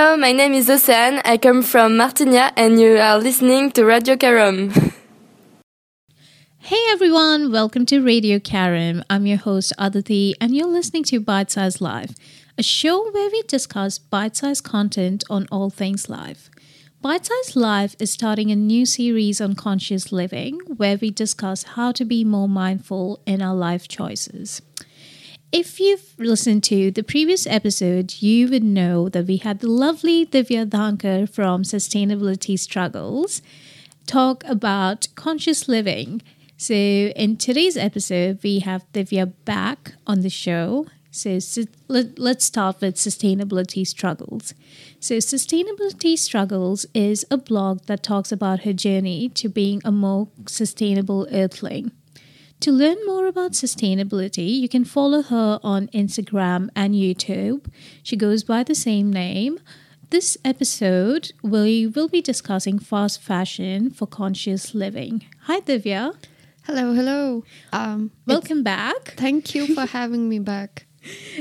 Hello, my name is Océane. I come from Martigna and you are listening to Radio Carom. Hey everyone, welcome to Radio Karam. I'm your host Aditi and you're listening to Bite Size Life, a show where we discuss bite sized content on all things life. Bite Size Life is starting a new series on conscious living where we discuss how to be more mindful in our life choices. If you've listened to the previous episode, you would know that we had the lovely Divya Dhankhar from Sustainability Struggles talk about conscious living. So, in today's episode, we have Divya back on the show. So, so let, let's start with Sustainability Struggles. So, Sustainability Struggles is a blog that talks about her journey to being a more sustainable earthling. To learn more about sustainability, you can follow her on Instagram and YouTube. She goes by the same name. This episode, we will be discussing fast fashion for conscious living. Hi, Divya. Hello, hello. Um, Welcome back. thank you for having me back.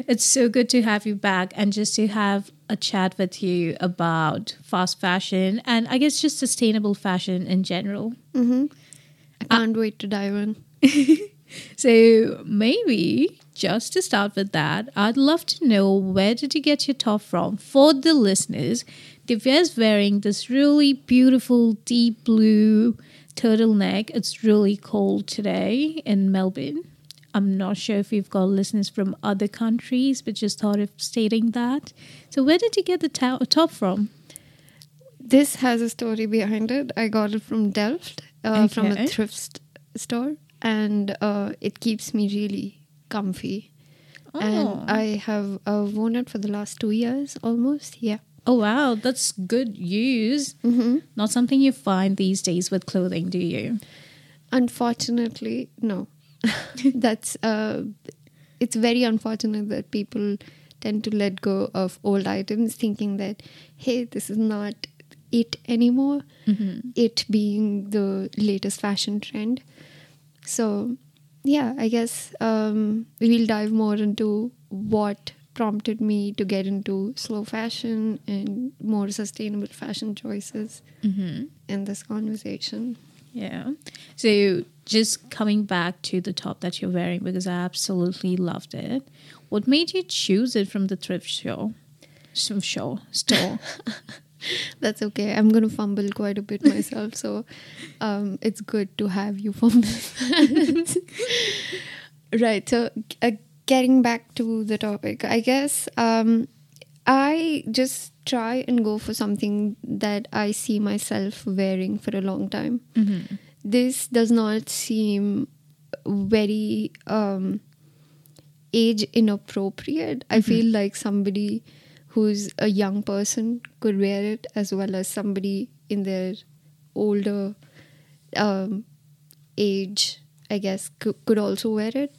It's so good to have you back and just to have a chat with you about fast fashion and I guess just sustainable fashion in general. I can't wait to dive in. So maybe just to start with that, I'd love to know where did you get your top from? For the listeners, Divya is wearing this really beautiful deep blue turtleneck. It's really cold today in Melbourne. I'm not sure if you've got listeners from other countries, but just thought of stating that. So where did you get the to- top from? This has a story behind it. I got it from Delft, uh, from a thrift store, and uh, it keeps me really comfy. Oh. And I have uh, worn it for the last two years almost. Yeah. Oh wow, that's good use. Mm-hmm. Not something you find these days with clothing, do you? Unfortunately, no. That's uh, it's very unfortunate that people tend to let go of old items, thinking that hey, this is not it anymore. It being the latest fashion trend. So, yeah, I guess um, we'll dive more into what prompted me to get into slow fashion and more sustainable fashion choices in this conversation. Yeah. So just coming back to the top that you're wearing because I absolutely loved it. What made you choose it from the thrift show? Some show store. That's okay. I'm going to fumble quite a bit myself, so um, it's good to have you fumble. right. So, uh, getting back to the topic, I guess um, I just try and go for something that I see myself wearing for a long time. This does not seem very um, age inappropriate. I feel like somebody who's a young person could wear it as well as somebody in their older um, age, I guess, could, could also wear it.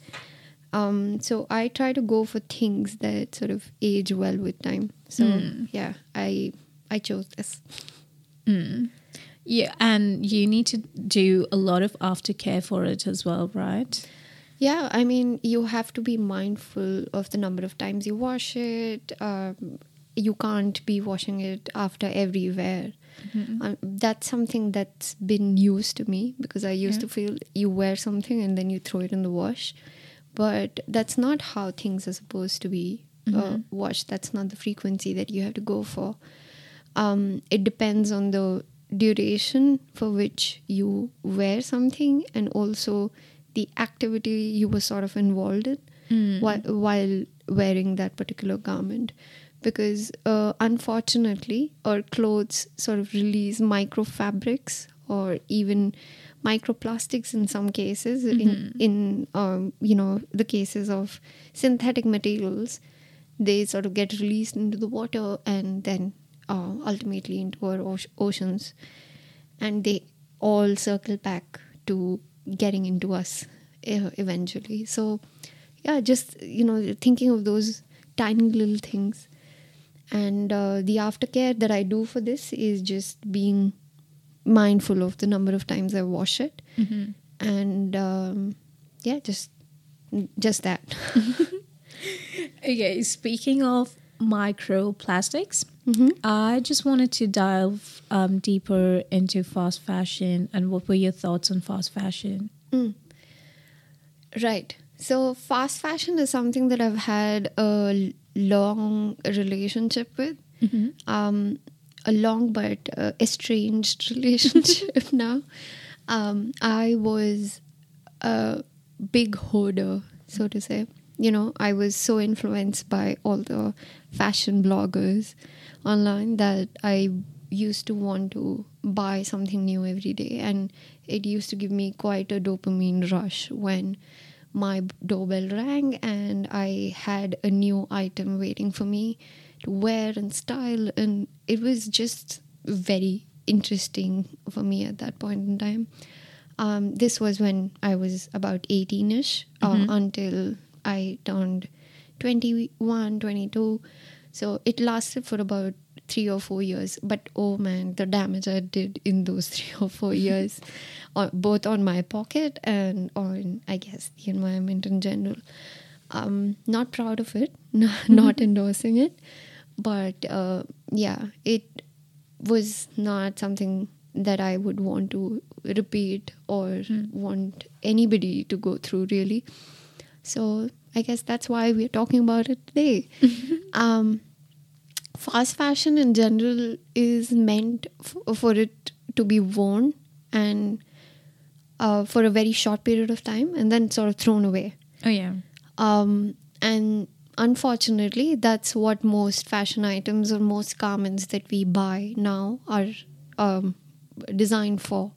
Um, so I try to go for things that sort of age well with time. So yeah, I I chose this. yeah, and you need to do a lot of aftercare for it as well, right? Yeah, I mean, you have to be mindful of the number of times you wash it. Um, you can't be washing it after every wear. Um, that's something that's been used to me because I used to feel you wear something and then you throw it in the wash. But that's not how things are supposed to be uh, washed. That's not the frequency that you have to go for. Um, it depends on the duration for which you wear something and also the activity you were sort of involved in while, while wearing that particular garment. Because uh, unfortunately our clothes sort of release microfabrics or even microplastics in some cases in in um, you know the cases of synthetic materials. They sort of get released into the water and then uh, ultimately into our oce- oceans. And they all circle back to getting into us eventually. So yeah just you know thinking of those tiny little things. And uh, the aftercare that i do for this is just being mindful of the number of times i wash it. And um, yeah just just that. Okay, speaking of microplastics. I just wanted to dive um, deeper into fast fashion and what were your thoughts on fast fashion? Right. So, fast fashion is something that I've had a long relationship with. Um, a long but uh, estranged relationship now. Um, I was a big hoarder, so to say. You know, I was so influenced by all the fashion bloggers online that I used to want to buy something new every day. And it used to give me quite a dopamine rush when my doorbell rang and I had a new item waiting for me to wear and style. And it was just very interesting for me at that point in time. Um, this was when I was about 18 ish uh, until I turned 21, 22. So it lasted for about three or four years. But oh man, the damage I did in those three or four years, both on my pocket and on, I guess, the environment in general. Um, not proud of it, not endorsing it. But uh, yeah, it was not something that I would want to repeat or want anybody to go through, really. So I guess that's why we're talking about it today. um, fast fashion in general is meant f- for it to be worn and uh, for a very short period of time and then sort of thrown away. Oh, yeah. Um, and unfortunately, that's what most fashion items or most garments that we buy now are um, designed for.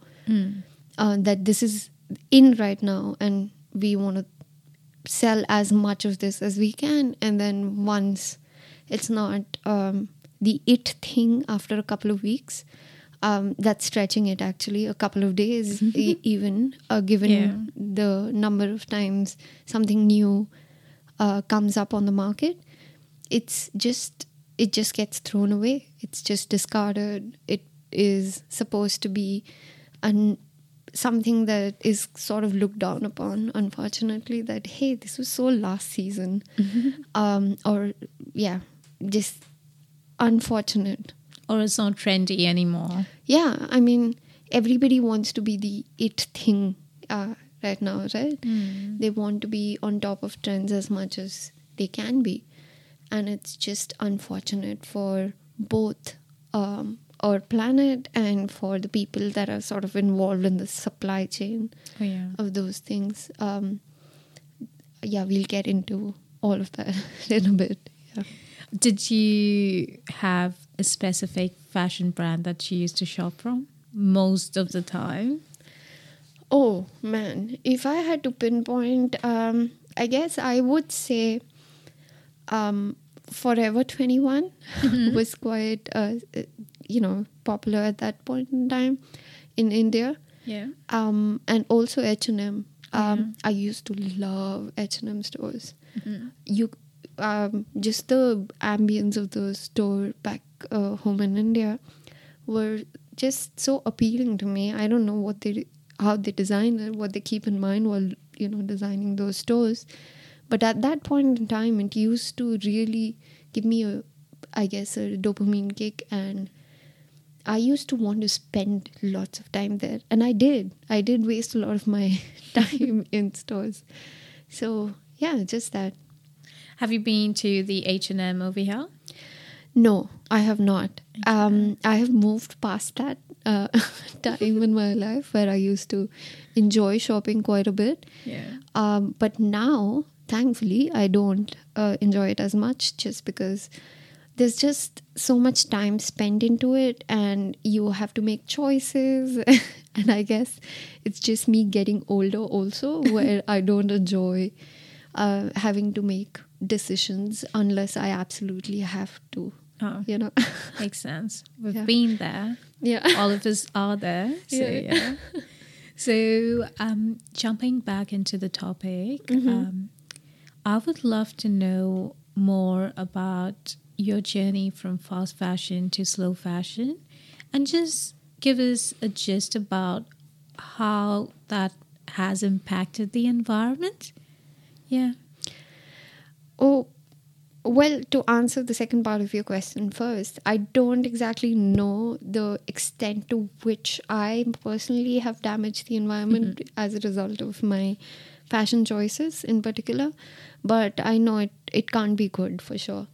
Uh, that this is in right now, and we want to sell as much of this as we can. And then once it's not um, the it thing after a couple of weeks, um, that's stretching it actually a couple of days, e- even uh, given Yeah. the number of times something new uh, comes up on the market. It's just it just gets thrown away. It's just discarded. It is supposed to be an something that is sort of looked down upon unfortunately that hey this was so last season. Um or yeah just unfortunate. Or it's not trendy anymore. yeah i mean everybody wants to be the it thing uh, right now right? They want to be on top of trends as much as they can be. And it's just unfortunate for both um, our planet and for the people that are sort of involved in the supply chain Oh, yeah. of those things um, yeah we'll get into all of that in a bit yeah. Did you have a specific fashion brand that you used to shop from most of the time? Oh man, if I had to pinpoint, um, I guess I would say um, Forever 21 was quite, uh, you know, popular at that point in time in India. Yeah. Um, and also H&M. Um, I used to love H&M stores. You, um, just the ambience of the store back uh, home in India were just so appealing to me. I don't know what they, how they design it, what they keep in mind while you know designing those stores. But at that point in time, it used to really give me a, I guess, a dopamine kick, and I used to want to spend lots of time there, and I did. I did waste a lot of my time in stores. So yeah, just that. Have you been to the H&M over here? No, I have not. Um, I have moved past that uh, time in my life where I used to enjoy shopping quite a bit. Yeah. Um, but now, thankfully, I don't uh, enjoy it as much just because there's just so much time spent into it and you have to make choices. and I guess it's just me getting older also, where I don't enjoy uh, having to make decisions unless I absolutely have to, Oh, you know? makes sense. We've Yeah. been there. yeah. All of us are there. So, Yeah. yeah. So, um, jumping back into the topic, Mm-hmm. um, I would love to know more about your journey from fast fashion to slow fashion and just give us a gist about how that has impacted the environment. Yeah. Oh, well, to answer the second part of your question first, I don't exactly know the extent to which I personally have damaged the environment mm-hmm. as a result of my fashion choices in particular, but I know it, it can't be good for sure.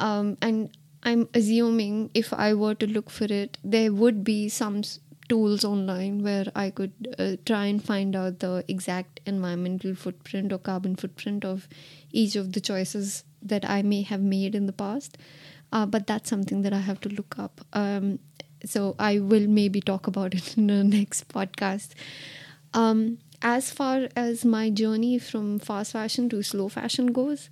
Um, and I'm assuming if I were to look for it, there would be some tools online where I could uh, try and find out the exact environmental footprint or carbon footprint of each of the choices that I may have made in the past. Uh, but that's something that I have to look up. Um, so I will maybe talk about it in the next podcast. Um, as far as my journey from fast fashion to slow fashion goes,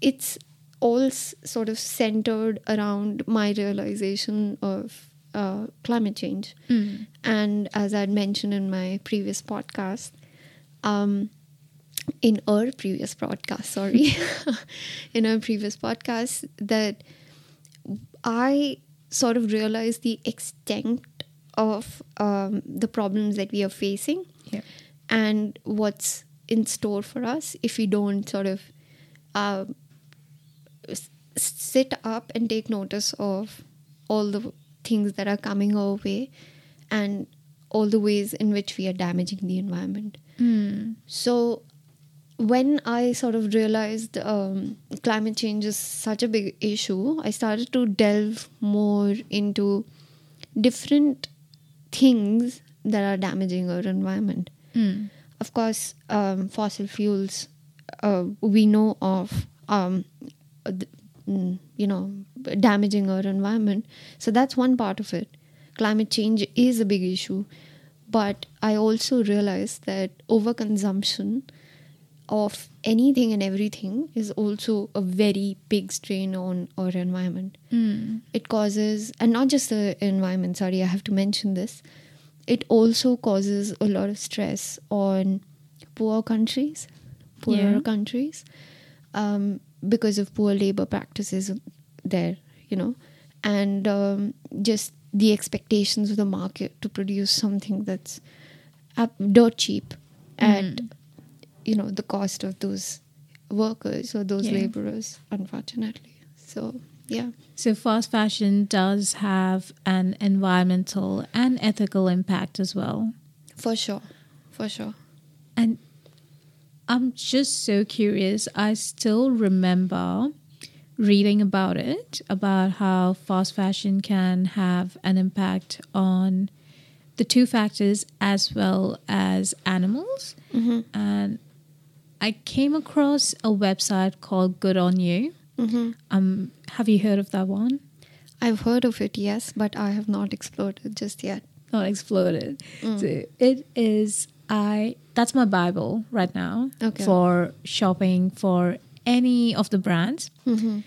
it's all s- sort of centered around my realization of uh, climate change. And as I'd mentioned in my previous podcast, um, in our previous podcast, sorry, in our previous podcast, that I sort of realized the extent of um, the problems that we are facing Yeah. and what's in store for us if we don't sort of uh, sit up and take notice of all the things that are coming our way and all the ways in which we are damaging the environment. So, when I sort of realized um, climate change is such a big issue, I started to delve more into different things that are damaging our environment. Of course, um, fossil fuels uh, we know of, um, mm, Uh, mm, you know, damaging our environment. So that's one part of it. Climate change is a big issue, but I also realize that overconsumption of anything and everything is also a very big strain on our environment. Hmm. It causes, and not just the environment, sorry, I have to mention this, it also causes a lot of stress on poor countries, poorer Yeah. countries, um, because of poor labor practices there, you know, and um, just the expectations of the market to produce something that's up, dirt cheap at you know the cost of those workers or those Yeah. laborers unfortunately. So yeah. So fast fashion does have an environmental and ethical impact as well. for sure. For sure. And I'm just so curious. I still remember reading about it, about how fast fashion can have an impact on the two factors as well as animals. Mm-hmm. And I came across a website called Good on You. Mm-hmm. Um, have you heard of that one? i've heard of it yes but i have not explored it just yet not exploded. Mm. So it is I that's my Bible right now Okay. for shopping for any of the brands. Mm-hmm.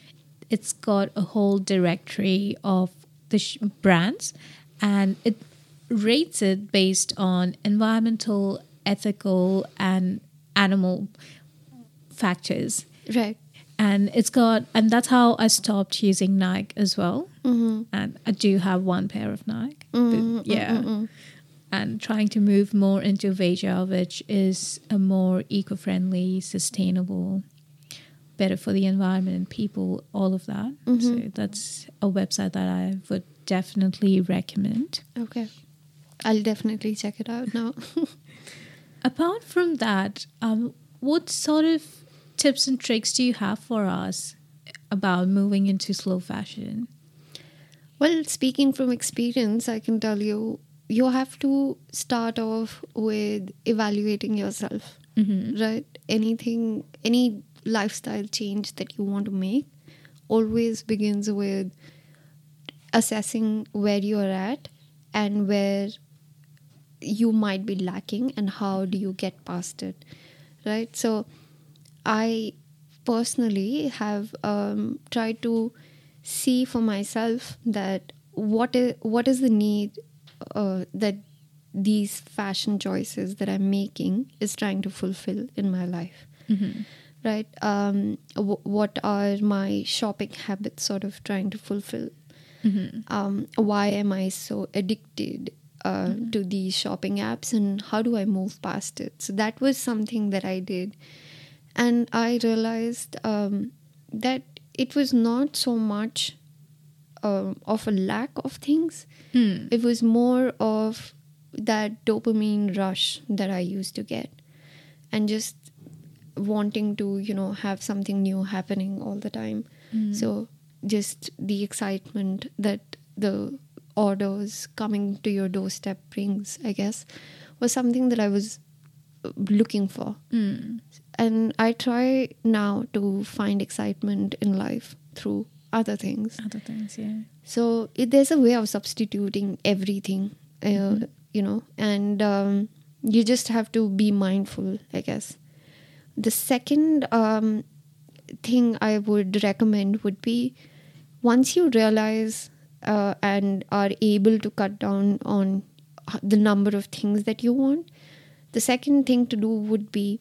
It's got a whole directory of the sh- brands and it rates it based on environmental, ethical and animal factors. right And it's got and that's how I stopped using Nike as well. Mm-hmm. And I do have one pair of Nike. But mm-hmm, yeah. And trying to move more into Veja, which is a more eco friendly, sustainable, better for the environment and people, all of that. So that's a website that I would definitely recommend. okay i'll definitely check it out now Apart from that, um, what sort of tips and tricks do you have for us about moving into slow fashion? Well, speaking from experience, I can tell you, you have to start off with evaluating yourself, right? Anything, any lifestyle change that you want to make always begins with assessing where you are at and where you might be lacking and how do you get past it right so i personally have um, tried to see for myself that what is what is the need uh, that these fashion choices that i'm making is trying to fulfill in my life. Right? Um, w- what are my shopping habits sort of trying to fulfill? Um, why am I so addicted uh, to these shopping apps and how do I move past it? So that was something that I did. And I realized um, that it was not so much um of a lack of things. Mm. It was more of that dopamine rush that I used to get, and just wanting to you know have something new happening all the time. Mm. So just the excitement that the orders coming to your doorstep brings, I guess, was something that I was looking for. Mm. And I try now to find excitement in life through other things. Other things, yeah. So it, there's a way of substituting everything, uh, Mhm. you know, and um, you just have to be mindful, I guess. The second um, thing I would recommend would be once you realize uh, and are able to cut down on the number of things that you want, the second thing to do would be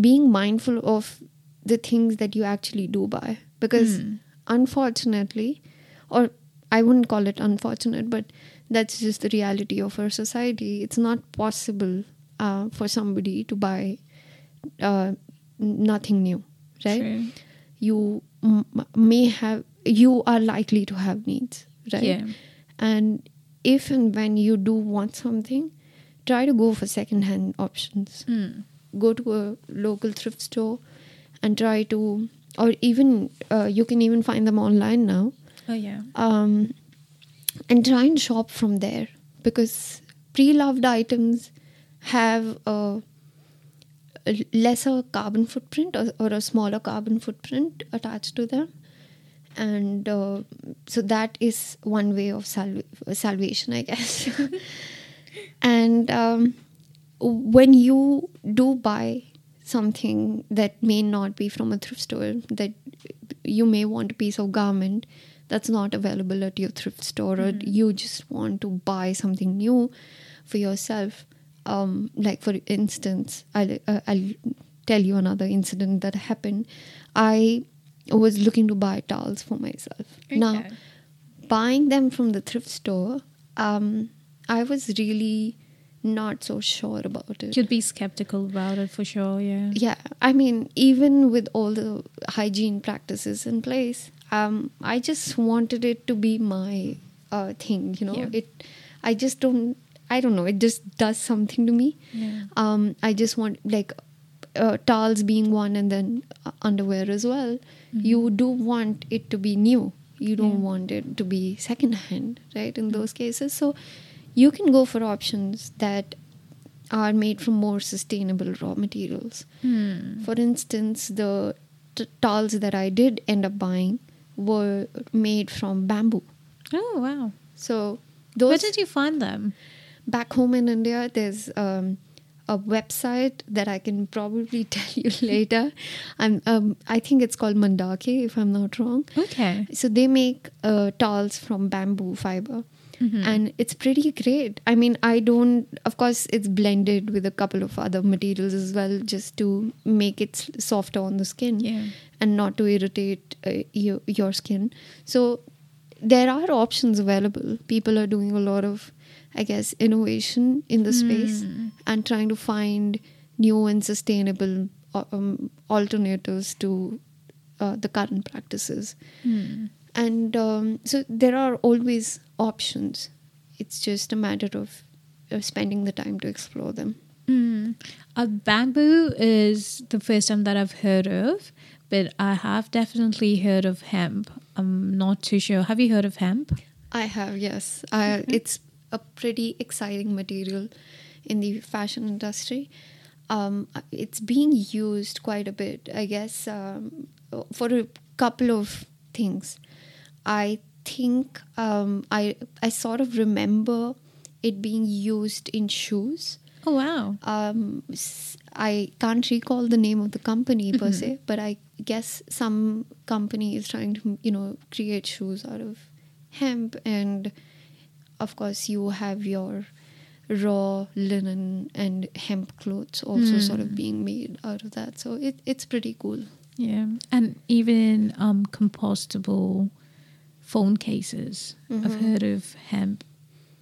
being mindful of the things that you actually do buy. Because Mm. Unfortunately, or I wouldn't call it unfortunate, but that's just the reality of our society. It's not possible uh, for somebody to buy uh, nothing new, right? True. You m- may have, you are likely to have needs, right? Yeah. And if and when you do want something, try to go for second-hand options. Mm. Go to a local thrift store and try to, or even uh, you can even find them online now. Oh, yeah. um, and try and shop from there. Because pre-loved items have a, lesser carbon footprint or, or a smaller carbon footprint attached to them. And uh, so that is one way of salv- salvation i guess. And um, when you do buy something that may not be from a thrift store that you may want a piece of garment that's not available at your thrift store or you just want to buy something new for yourself. Um, like for instance I'll, uh, I'll tell you another incident that happened. I was looking to buy towels for myself. Now buying them from the thrift store um, i was really not so sure about it You'd be skeptical about it for sure, yeah. yeah i mean even with all the hygiene practices in place um, i just wanted it to be my uh, thing you know Yeah. it i just don't i don't know it just does something to me Yeah. um, i just want like uh, towels being one and then uh, underwear as well you do want it to be new you don't Yeah. want it to be second hand right in those cases so you can go for options that are made from more sustainable raw materials Hmm. for instance, the t- towels that I did end up buying were made from bamboo. Oh, wow. So Where did you find them? back home in India, there's um, a website that I can probably tell you later. I'm, um, I think it's called Mandake, if I'm not wrong. Okay. So they make uh, towels from bamboo fiber. Mhm. And it's pretty great. I mean, I don't, of course, it's blended with a couple of other materials as well, just to make it softer on the skin Yeah. and not to irritate uh, your, your skin. So there are options available. People are doing a lot of, I guess, innovation in the space Mm. and trying to find new and sustainable uh, um, alternatives to uh, the current practices. Hmm. And um, so there are always options. It's just a matter of uh, spending the time to explore them. Mm. Uh, bamboo is the first time that I've heard of, but I have definitely heard of hemp. I'm not too sure. Have you heard of hemp? I have, yes. I, It's a pretty exciting material in the fashion industry. Um, it's being used quite a bit, I guess, um, for a couple of things. I think um, I I sort of remember it being used in shoes. Oh, wow. Um, I can't recall the name of the company per se, but I guess some company is trying to you know create shoes out of hemp, and of course you have your raw linen and hemp clothes also sort of being made out of that. So it, it's pretty cool. Yeah. And even um, compostable phone cases. I've heard of hemp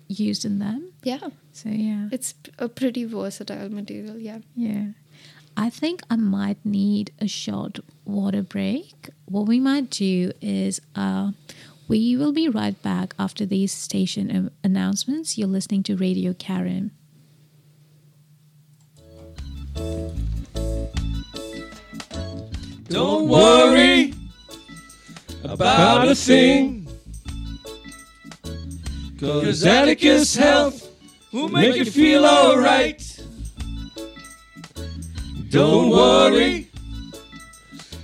used in them. Yeah, So, yeah. it's a pretty versatile material. Yeah. Yeah. I think I might need a short water break. What we might do is uh, we will be right back after these station announcements. You're listening to Radio Karen. Don't worry about a thing. Cause Atticus Health will make you feel alright. Don't worry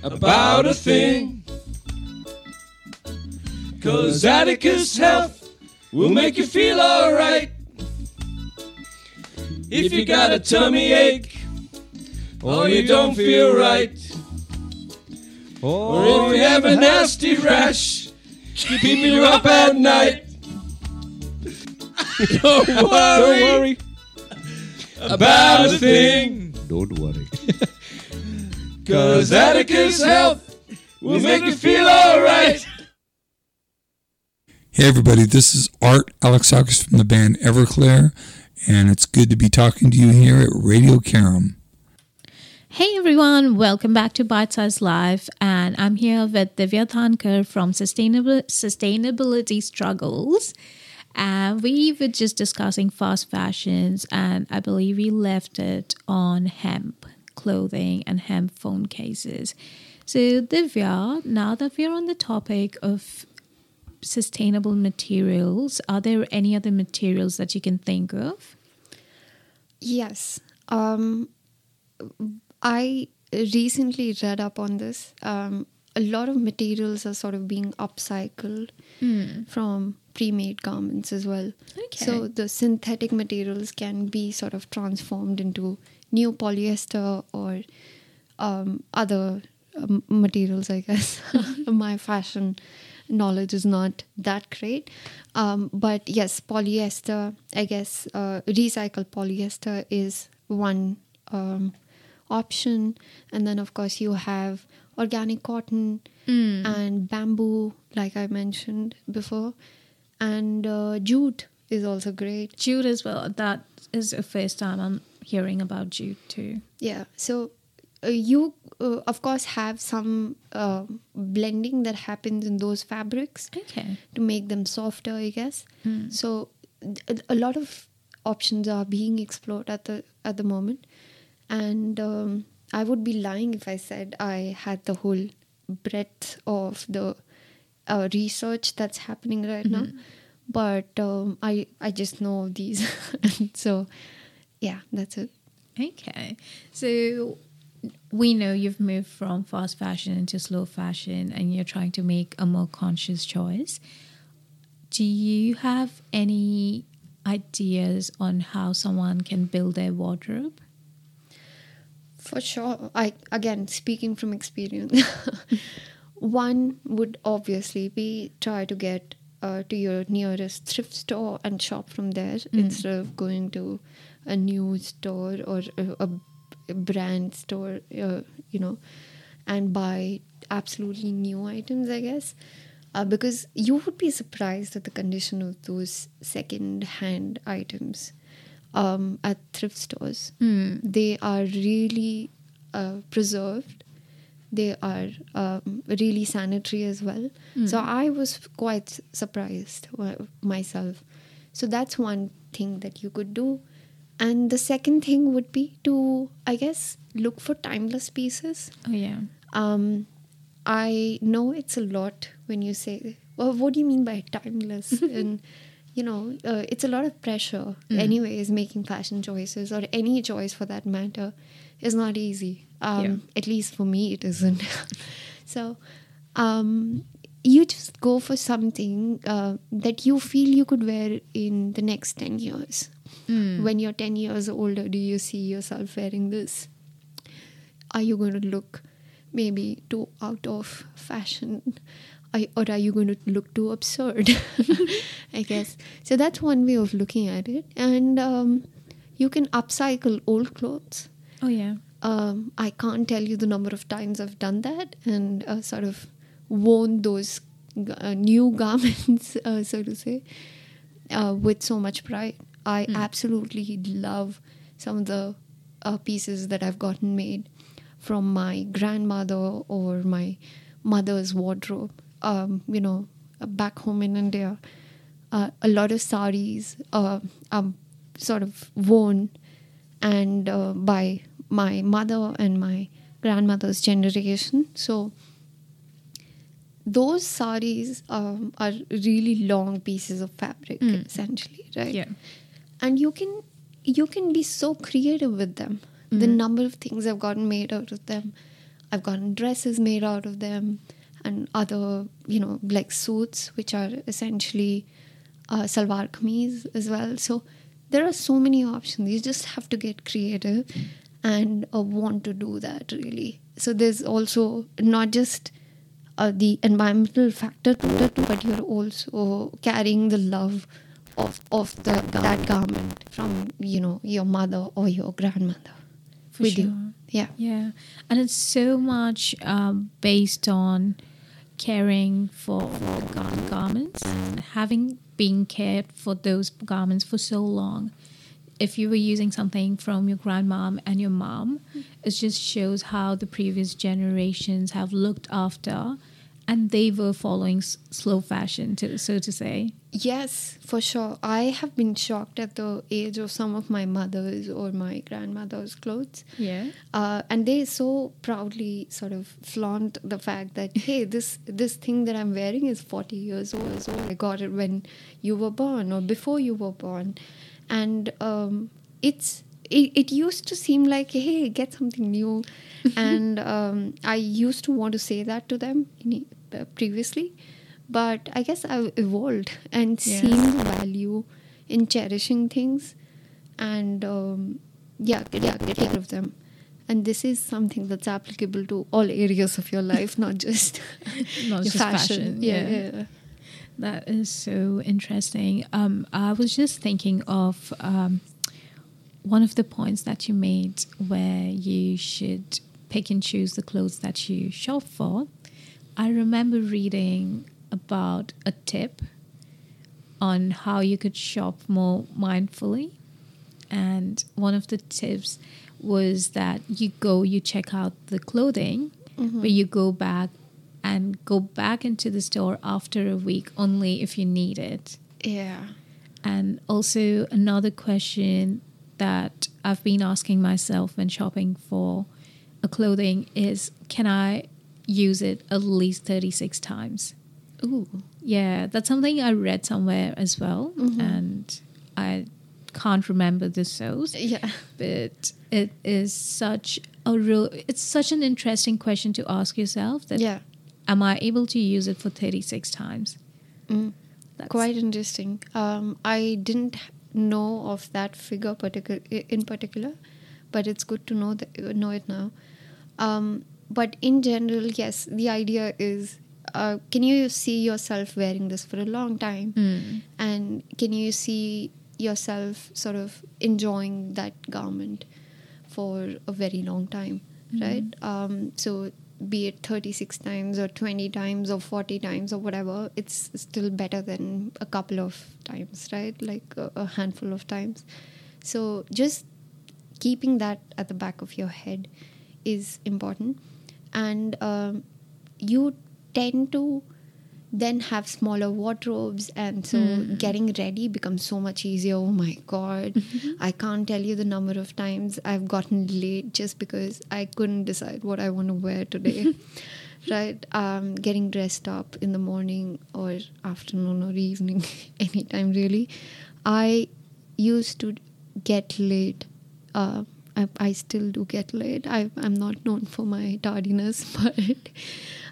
about a thing. Cause Atticus Health will make you feel alright. If you got a tummy ache or you don't feel right, or if you have a nasty rash, keeping you up at night. Don't worry, about a thing, Don't worry. cause Atticus Health will make you feel alright. Hey everybody, this is Art Alexakis from the band Everclear, and it's good to be talking to you here at Radio Carum. Hey everyone, welcome back to Bite Size Life, and I'm here with Divya Dhankhar from Sustainable Sustainability Struggles. And we were just discussing fast fashions, and I believe we left it on hemp clothing and hemp phone cases. So, Divya, now that we're on the topic of sustainable materials, are there any other materials that you can think of? Yes. Um, I recently read up on this. Um, a lot of materials are sort of being upcycled from pre-made garments as well. Okay. So the synthetic materials can be sort of transformed into new polyester or um, other um, materials. I guess my fashion knowledge is not that great, um, but yes, polyester. I guess uh, recycled polyester is one um, option, and then of course you have organic cotton and bamboo, like I mentioned before, and uh, jute is also great. Jute as well. That is the first time I'm hearing about jute too. Yeah. So uh, you, uh, of course, have some uh, blending that happens in those fabrics Okay. to make them softer, I guess. So a lot of options are being explored at the at the moment, and um, I would be lying if I said I had the whole breadth of the uh, research that's happening right now. But um, I I just know these, so yeah, that's it. Okay. So we know you've moved from fast fashion into slow fashion and you're trying to make a more conscious choice. Do you have any ideas on how someone can build their wardrobe? For sure. I again speaking from experience. One would obviously be try to get uh, to your nearest thrift store and shop from there instead of going to a new store or a, a brand store, uh, you know, and buy absolutely new items, I guess. Uh, because you would be surprised at the condition of those second hand items um, at thrift stores. They are really uh, preserved. They are um, really sanitary as well. So I was quite surprised myself. So that's one thing that you could do. And the second thing would be to, I guess, look for timeless pieces. Oh yeah. Um, I know it's a lot when you say, well, what do you mean by timeless? and, you know, uh, it's a lot of pressure, anyways, making fashion choices or any choice for that matter is not easy. Um, Yeah. At least for me, it isn't. so, um, you just go for something uh, that you feel you could wear in the next 10 years. When you're 10 years older, do you see yourself wearing this? are you going to look maybe too out of fashion or are you going to look too absurd? I guess. So that's one way of looking at it. And um, you can upcycle old clothes. Oh yeah. um, i can't tell you the number of times i've done that and uh, sort of worn those g- uh, new garments uh, so to say uh, with so much pride. I absolutely love some of the uh, pieces that I've gotten made from my grandmother or my mother's wardrobe. Um, you know, back home in India, uh, a lot of saris uh, are sort of worn and uh, by my mother and my grandmother's generation. So those saris um, are really long pieces of fabric, Mm. essentially, right? Yeah. and you can you can be so creative with them the Mhm. number of things i've gotten made out of them i've gotten dresses made out of them and other you know like suits which are essentially uh, salwar kameez as well. So there are so many options. You just have to get creative and uh, want to do that really. So there's also not just uh, the environmental factor to it, but you're also carrying the love of of the that garment from you know your mother or your grandmother For with you. Yeah, Yeah, and it's so much um, based on caring for the gar- garments, having been cared for those garments for so long. If you were using something from your grandmom and your mom, it just shows how the previous generations have looked after, and they were following s- slow fashion, to, so to say. yes, for sure. I have been shocked at the age of some of my mother's or my grandmother's clothes. Yeah. uh, and they so proudly sort of flaunt the fact that hey this this thing that i'm wearing is 40 years old so i got it when you were born or before you were born and um, it's it, it used to seem like hey get something new and um, i used to want to say that to them previously but i guess i've evolved and Yeah. seen the value in cherishing things and um, yeah, yeah, get care of them. And this is something that's applicable to all areas of your life, not just Not your just fashion, Yeah, yeah. yeah. That is so interesting. Um, I was just thinking of um, one of the points that you made where you should pick and choose the clothes that you shop for. I remember reading about a tip on how you could shop more mindfully. And one of the tips was that you go, you check out the clothing, mm-hmm. but you go back and go back into the store after a week only if you need it. Yeah. And also, another question that I've been asking myself when shopping for a clothing is can I use it at least 36 times? Ooh. Yeah, that's something I read somewhere as well. And I can't remember the source, Yeah. but it is such a real, it's such an interesting question to ask yourself that Yeah. am I able to use it for 36 times? Mm. That's Quite interesting. Um, I didn't know of that figure particular in particular, but it's good to know that know it now. Um, but in general, yes, the idea is. Uh, can you see yourself wearing this for a long time? Mm. and can you see yourself sort of enjoying that garment for a very long time right um, so be it 36 times or 20 times or 40 times or whatever it's still better than a couple of times right like a, a handful of times so just keeping that at the back of your head is important and um, you tend to then have smaller wardrobes. And so getting ready becomes so much easier. Oh my god. I can't tell you the number of times i've gotten late just because i couldn't decide what i want to wear today. Right? Um, getting dressed up in the morning or afternoon or evening anytime really. I used to get late uh, I, I still do get late I, i'm not known for my tardiness but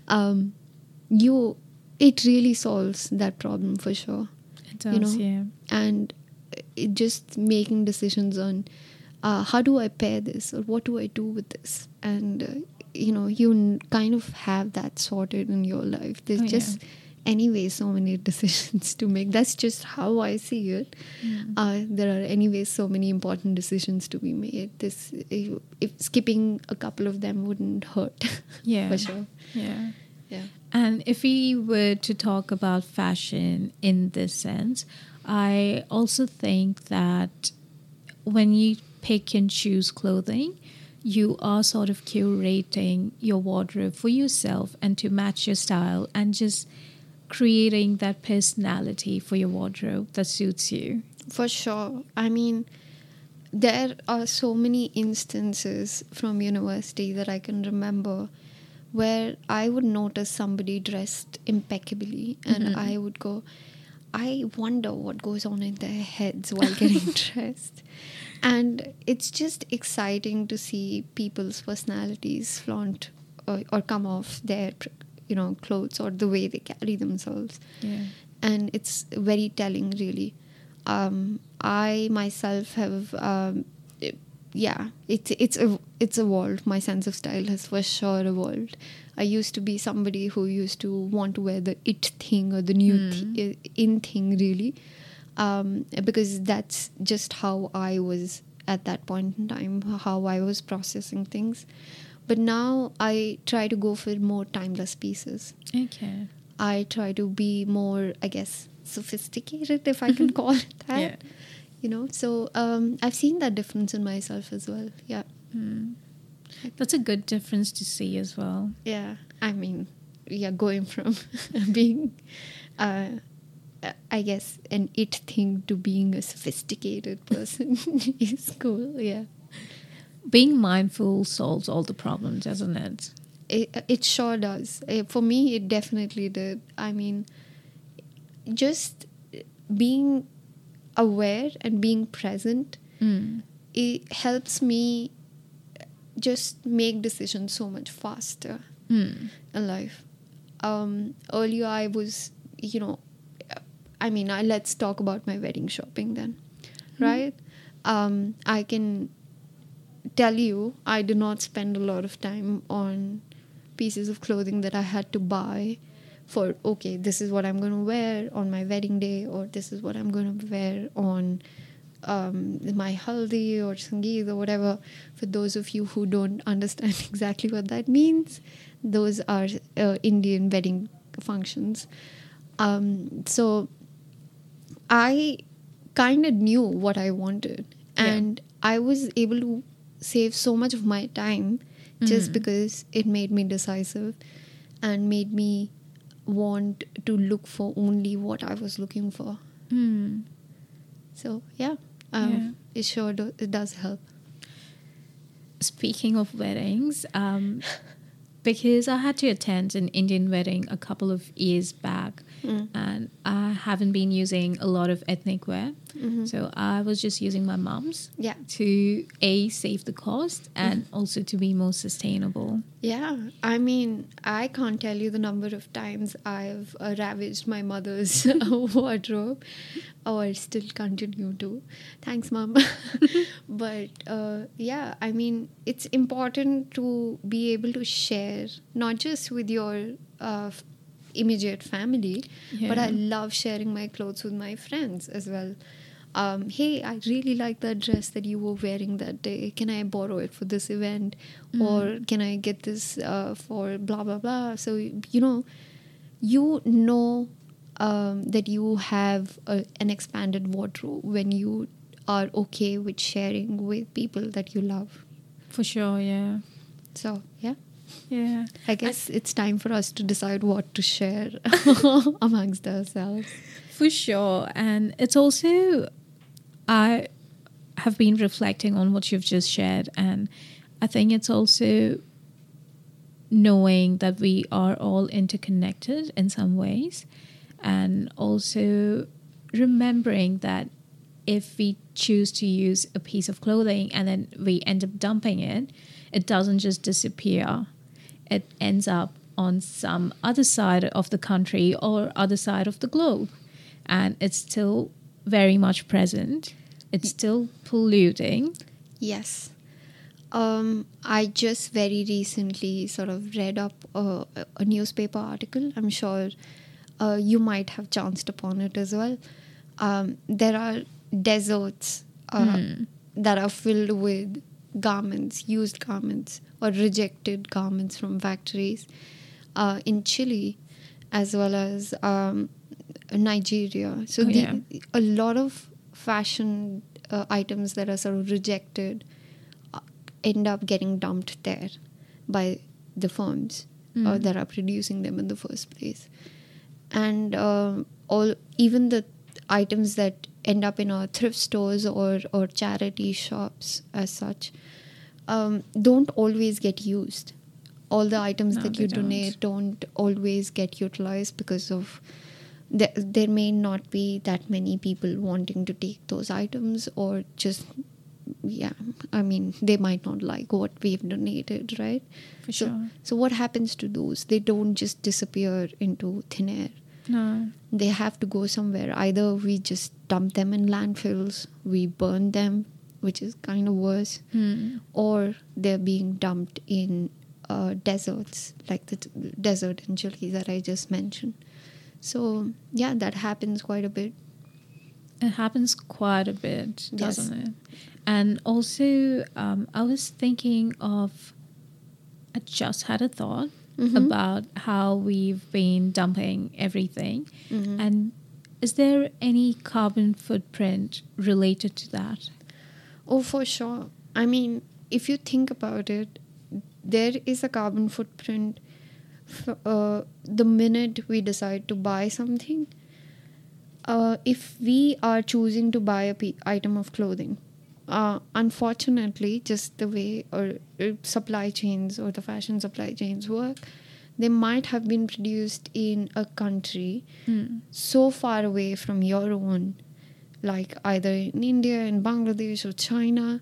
um, you it really solves that problem for sure. It does, you know? yeah. and it just making decisions on uh, how do i pair this or what do i do with this? And uh, you know you n- kind of have that sorted in your life. There's Oh, yeah. Anyway so many decisions to make that's just how i see it Mm. uh, there are anyway so many important decisions to be made this if, if skipping a couple of them wouldn't hurt Yeah. for sure Yeah. yeah And if we were to talk about fashion in this sense, I also think that when you pick and choose clothing. You are sort of curating your wardrobe for yourself and to match your style and just creating that personality for your wardrobe that suits you. For sure. I mean, there are so many instances from university that I can remember where I would notice somebody dressed impeccably and mm-hmm. I would go, I wonder what goes on in their heads while getting dressed. And it's just exciting to see people's personalities flaunt or, or come off their, you know, clothes or the way they carry themselves. Yeah. and it's very telling really. Um, i myself have um, yeah it's it's a, it's evolved my sense of style has for sure evolved. I used to be somebody who used to want to wear the it thing or the new thi- in thing really. Um, because that's just how i was at that point in time how i was processing things but now i try to go for more timeless pieces Okay. I try to be more, I guess, sophisticated, if I can call it that. Yeah. You know, so um, I've seen that difference in myself as well. Yeah. That's a good difference to see as well. Yeah. I mean, yeah, going from being, uh, I guess, an it thing to being a sophisticated person is cool. Yeah. Being mindful solves all the problems, doesn't it? It, it sure does. Uh, For me, it definitely did. I mean, just being aware and being present Mm. it helps me just make decisions so much faster Mm. in life. Um, earlier, I was, you know, I mean, I, let's talk about my wedding shopping then, right? Um, I can tell you, I did not spend a lot of time on pieces of clothing that I had to buy for, okay, this is what I'm going to wear on my wedding day, or this is what I'm going to wear on um, my haldi or sangeet or whatever. For those of you who don't understand exactly what that means, those are uh, Indian wedding functions. Um, so I kind of knew what I wanted, Yeah. and I was able to save so much of my time just Mhm. because it made me decisive and made me want to look for only what I was looking for. Mm. So yeah, um, Yeah. it sure do- it does help. Speaking of weddings, um, because I had to attend an Indian wedding a couple of years back, Mm. and I haven't been using a lot of ethnic wear, Mhm. so I was just using my mom's Yeah, to a save the cost and also to be more sustainable. yeah. I mean, I can't tell you the number of times I've uh, ravaged my mother's wardrobe, or still continue to. Thanks, mom. but uh, yeah, I mean, it's important to be able to share not just with your uh, immediate family, but I love sharing my clothes with my friends as well. Um, hey, I really like that dress that you were wearing that day. Can I borrow it for this event? Or can I get this uh, for blah, blah, blah? So, you know, you know um, that you have a, an expanded wardrobe when you are okay with sharing with people that you love. For sure, yeah. So, yeah. Yeah. I guess it's time for us to decide what to share amongst ourselves. For sure. And it's also, I have been reflecting on what you've just shared. And I think it's also knowing that we are all interconnected in some ways. And also remembering that if we choose to use a piece of clothing and then we end up dumping it, it doesn't just disappear. It ends up on some other side of the country or other side of the globe. And it's still very much present. It's still polluting. Yes. Um, I just very recently sort of read up a, a newspaper article. I'm sure uh, you might have chanced upon it as well. Um, there are deserts uh, that are filled with garments, used garments, or rejected garments from factories uh, in Chile as well as um, Nigeria. So Oh, the, yeah. a lot of fashion uh, items that are sort of rejected uh, end up getting dumped there by the firms uh, Mm. that are producing them in the first place and uh, all even the items that end up in our thrift stores or or charity shops as such um, don't always get used all the items No, that you don't. donate don't always get utilized because of there, there may not be that many people wanting to take those items or just yeah i mean they might not like what we've donated right For so, sure. so what happens to those they don't just disappear into thin air No. they have to go somewhere either we just dump them in landfills we burn them which is kind of worse Hmm. or they're being dumped in uh, deserts like the t- desert in Chile that I just mentioned. So yeah, that happens quite a bit. It happens quite a bit, doesn't it? And also, um, I was thinking of, I just had a thought Mhm. about how we've been dumping everything. Mhm. And is there any carbon footprint related to that? Oh, for sure. I mean, if you think about it, there is a carbon footprint. Uh, the minute we decide to buy something, uh, if we are choosing to buy a item of clothing, uh, unfortunately, just the way or uh, supply chains or the fashion supply chains work, they might have been produced in a country Hmm. so far away from your own, like either in India, in Bangladesh, or China,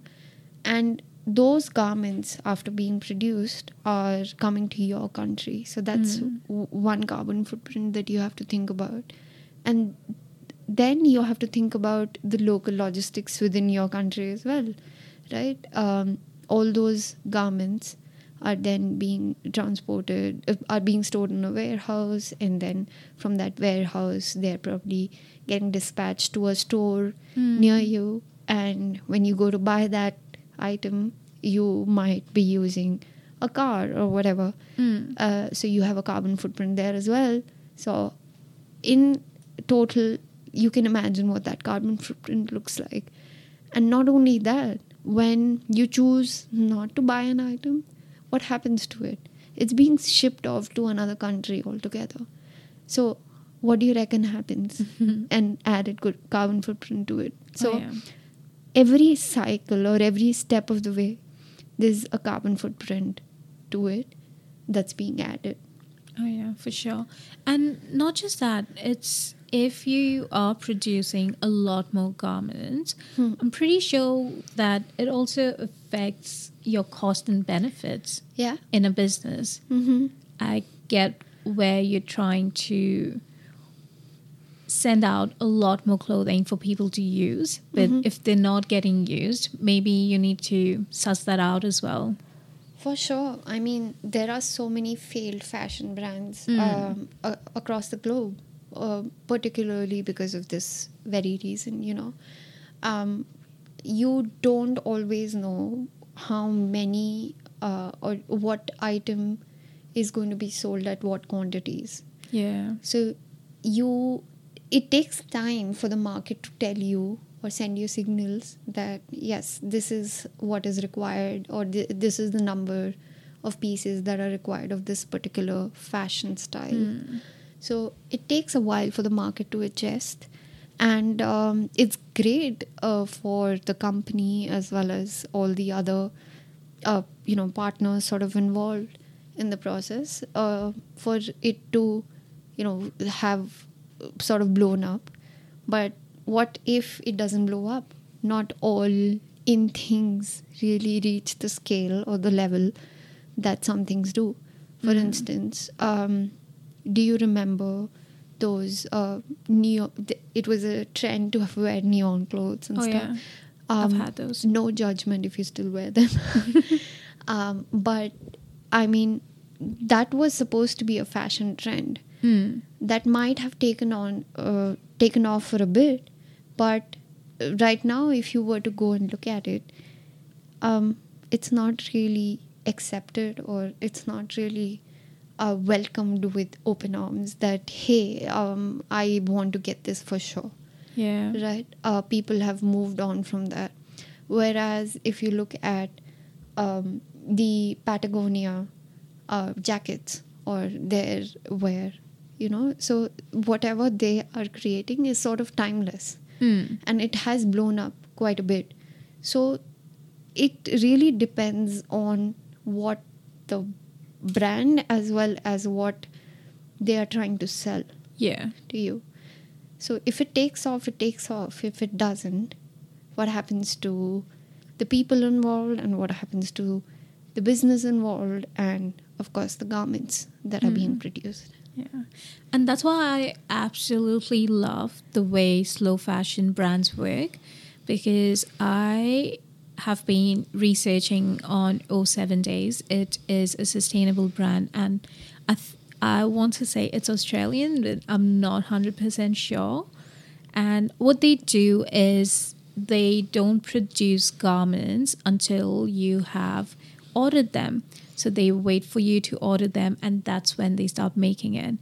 and those garments, after being produced, are coming to your country. So that's Mm. w- one carbon footprint that you have to think about, and then you have to think about the local logistics within your country as well, right? Um, all those garments are then being transported, uh, are being stored in a warehouse, and then from that warehouse, they're probably getting dispatched to a store Hmm. near you. And when you go to buy that item, you might be using a car or whatever. Hmm. Uh, so you have a carbon footprint there as well. So, in total, you can imagine what that carbon footprint looks like. And not only that, when you choose not to buy an item, what happens to it? It's being shipped off to another country altogether. So, what do you reckon happens? and added good carbon footprint to it. So, Oh, yeah. every cycle or every step of the way, there's a carbon footprint to it that's being added. Oh yeah, for sure. And not just that, it's if you are producing a lot more garments, Hmm. I'm pretty sure that it also affects your cost and benefits Yeah. in a business. Mm-hmm. I get where you're trying to send out a lot more clothing for people to use, but Mhm. if they're not getting used, maybe you need to suss that out as well. For sure. I mean, there are so many failed fashion brands Mm. um, a- across the globe, uh, particularly because of this very reason, you know. Um, you don't always know how many uh, or what item is going to be sold at what quantities. Yeah. So you it takes time for the market to tell you or send you signals that yes, this is what is required or th- this is the number of pieces that are required of this particular fashion style. Hmm. So it takes a while for the market to adjust. And um, it's great uh, for the company as well as all the other, uh, you know, partners sort of involved in the process uh, for it to, you know, have sort of blown up. But what if it doesn't blow up? Not all in things really reach the scale or the level that some things do. For Mhm. instance, um, do you remember those uh, neon? th- It was a trend to have wear neon clothes and Oh stuff. yeah. I've had those. No judgment if you still wear them. um, but I mean, that was supposed to be a fashion trend Hmm. that might have taken on uh, taken off for a bit, but uh, right now, if you were to go and look at it, um, it's not really accepted or it's not really uh, welcomed with open arms. That hey, um, I want to get this for sure. Yeah. right? Uh, people have moved on from that. Whereas if you look at um, the Patagonia uh, jackets or their wear, you know, so whatever they are creating is sort of timeless Mm. and it has blown up quite a bit. So it really depends on what the brand as well as what they are trying to sell Yeah. to you. So if it takes off, it takes off. If it doesn't, what happens to the people involved and what happens to the business involved and of course the garments that are being mm-hmm. produced. Yeah. And that's why I absolutely love the way slow fashion brands work because I have been researching on 07 Days. It is a sustainable brand and I th- I want to say it's Australian, but I'm not 100% sure. And what they do is they don't produce garments until you have ordered them. So they wait for you to order them, and that's when they start making it.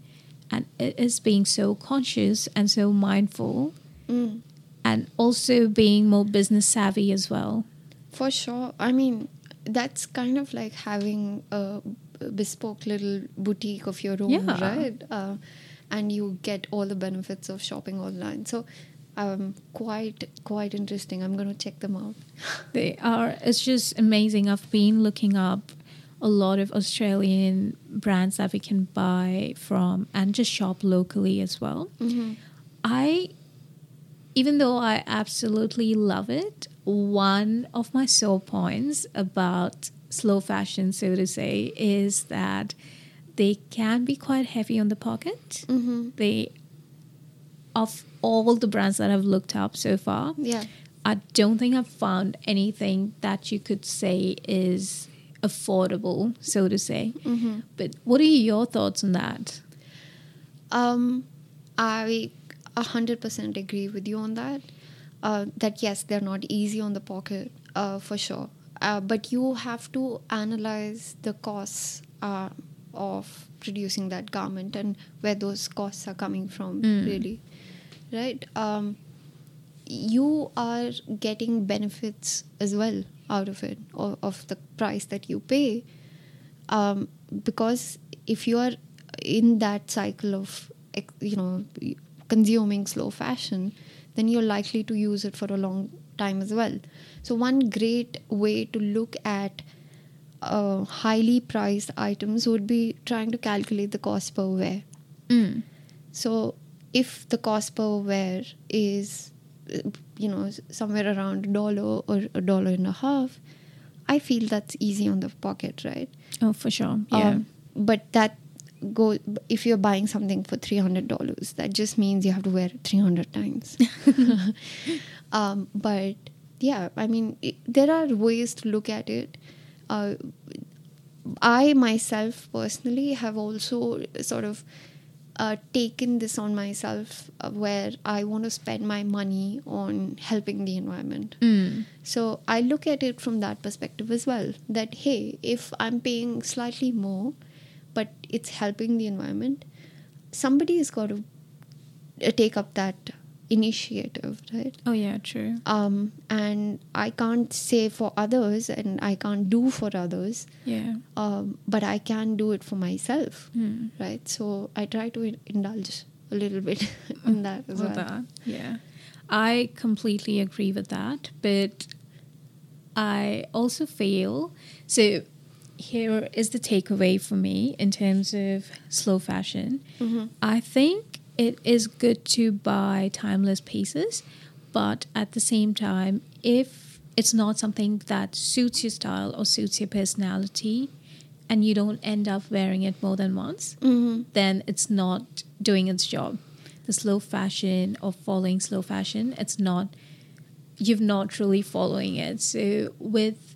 And it is being so conscious and so mindful, Mm. and also being more business savvy as well. For sure. I mean, that's kind of like having a bespoke little boutique of your own, Yeah. right? Uh, and you get all the benefits of shopping online. So, um, quite quite interesting. I'm going to check them out. They are, it's just amazing. I've been looking up a lot of Australian brands that we can buy from and just shop locally as well. I, even though I absolutely love it, one of my sore points about slow fashion, so to say, is that they can be quite heavy on the pocket. Mm-hmm. They, of all the brands that I've looked up so far, Yeah. I don't think I've found anything that you could say is affordable, so to say. Mm-hmm. But what are your thoughts on that? Um, I a hundred percent agree with you on that. Uh, that yes, they're not easy on the pocket, uh, for sure. Uh, but you have to analyze the costs uh, of producing that garment and where those costs are coming from, Mm. really, right? Um, you are getting benefits as well out of it, of, of the price that you pay um, because if you are in that cycle of you know consuming slow fashion then you're likely to use it for a long time as well so one great way to look at uh, highly priced items would be trying to calculate the cost per wear Mm. so if the cost per wear is, you know, somewhere around a dollar or a dollar and a half, I feel that's easy on the pocket, right? Oh, for sure. Yeah. Um, but that go if you're buying something for three hundred dollars, that just means you have to wear it three hundred times. um, but yeah, I mean, it, there are ways to look at it. Uh, I myself personally have also sort of uh, taken this on myself uh, where I want to spend my money on helping the environment. Mm. So I look at it from that perspective as well. That hey, if I'm paying slightly more, but it's helping the environment, somebody has got to uh, take up that initiative, right? Oh, yeah, true. Um, and I can't say for others, and I can't do for others, Yeah. um, but I can do it for myself, Mm. right? So I try to indulge a little bit in that as With well. that. Yeah. I completely agree with that. But I also feel so. Here is the takeaway for me in terms of slow fashion. Mhm. I think it is good to buy timeless pieces, but at the same time, if it's not something that suits your style or suits your personality, and you don't end up wearing it more than once, Mhm. then it's not doing its job. The slow fashion or following slow fashion, it's not, you've not truly following it. So, with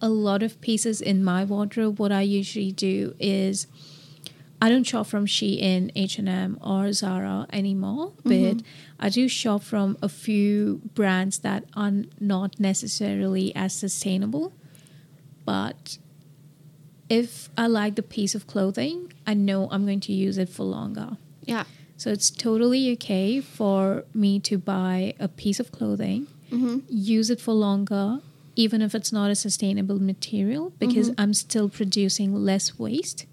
a lot of pieces in my wardrobe, what I usually do is I don't shop from Shein, H&M or Zara anymore, mm-hmm. but I do shop from a few brands that are not necessarily as sustainable. But if I like the piece of clothing, I know I'm going to use it for longer. Yeah. So it's totally okay for me to buy a piece of clothing, mm-hmm. use it for longer, even if it's not a sustainable material, because I'm still producing less waste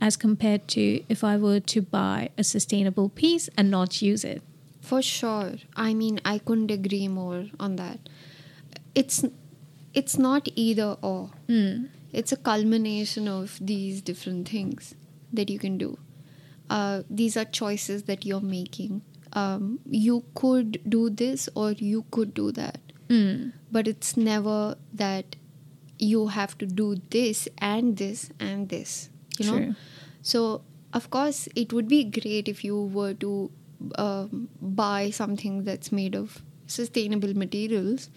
as compared to if I were to buy a sustainable piece and not use it. For sure. I mean, I couldn't agree more on that. It's it's not either or. It's a culmination of these different things that you can do. Uh, these are choices that you're making. Um, you could do this or you could do that, but it's never that you have to do this and this and this. You know. True. So, of course, it would be great if you were to um, buy something that's made of sustainable materials,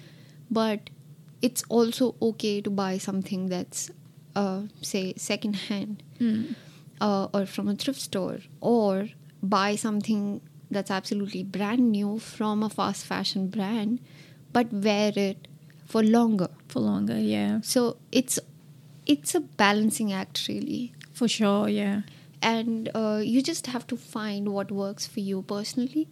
but it's also okay to buy something that's, uh, say, second hand uh, or from a thrift store, or buy something that's absolutely brand new from a fast fashion brand, but wear it for longer. For longer, yeah. So it's it's a balancing act, really For sure, yeah. and uh, you just have to find what works for you personally.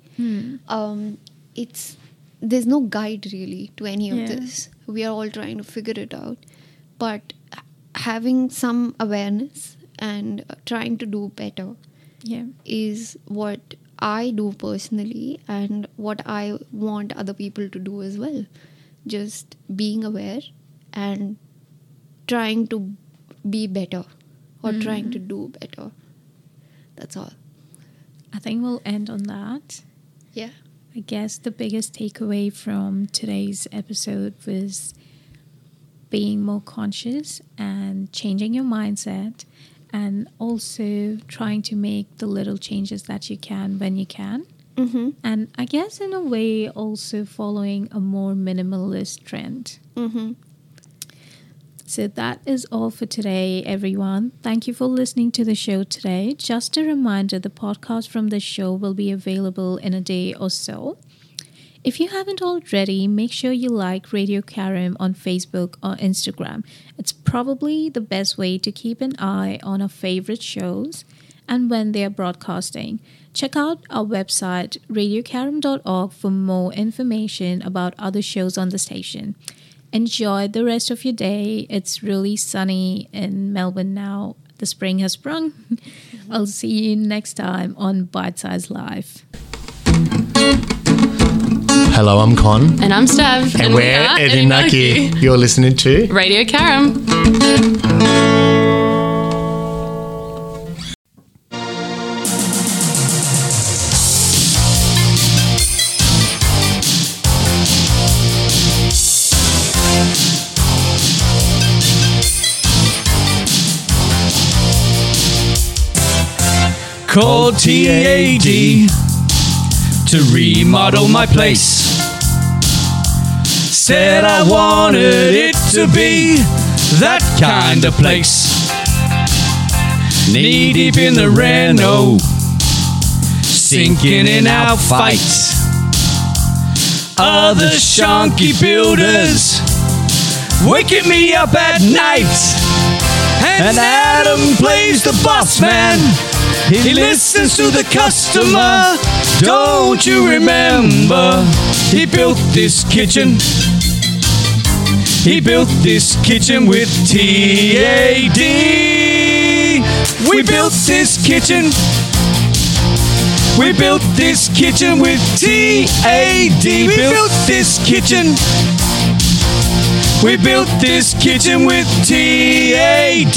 Um, it's there's no guide really to any of Yeah. this. We are all trying to figure it out, but having some awareness and trying to do better Yeah. is what I do personally and what I want other people to do as well. Just being aware and trying to be better or hmm. trying to do better. That's all. I think we'll end on that. Yeah. I guess the biggest takeaway from today's episode was being more conscious and changing your mindset and also trying to make the little changes that you can when you can. Mm-hmm. And I guess in a way also following a more minimalist trend. Mm-hmm. So that is all for today, everyone. Thank you for listening to the show today. Just a reminder the podcast from the show will be available in a day or so. If you haven't already, make sure you like Radio Karim on Facebook or Instagram. It's probably the best way to keep an eye on our favorite shows and when they are broadcasting. Check out our website, radiokaram.org, for more information about other shows on the station. Enjoy the rest of your day. It's really sunny in Melbourne now. The spring has sprung. I'll see you next time on Bite Size Life. Hello, I'm Con. And I'm Stav. And, we we're are Edinaki. You're listening to Radio Karam. Called TAD to remodel my place. Said I wanted it to be that kind of place. Knee deep in the reno, sinking in our fights. Other shonky builders waking me up at night. And Adam plays the boss man. He listens to the customer. Don't you remember? He built this kitchen. He built this kitchen with TAD. We built this kitchen. We built this kitchen with TAD. We built this kitchen. We built this kitchen with TAD.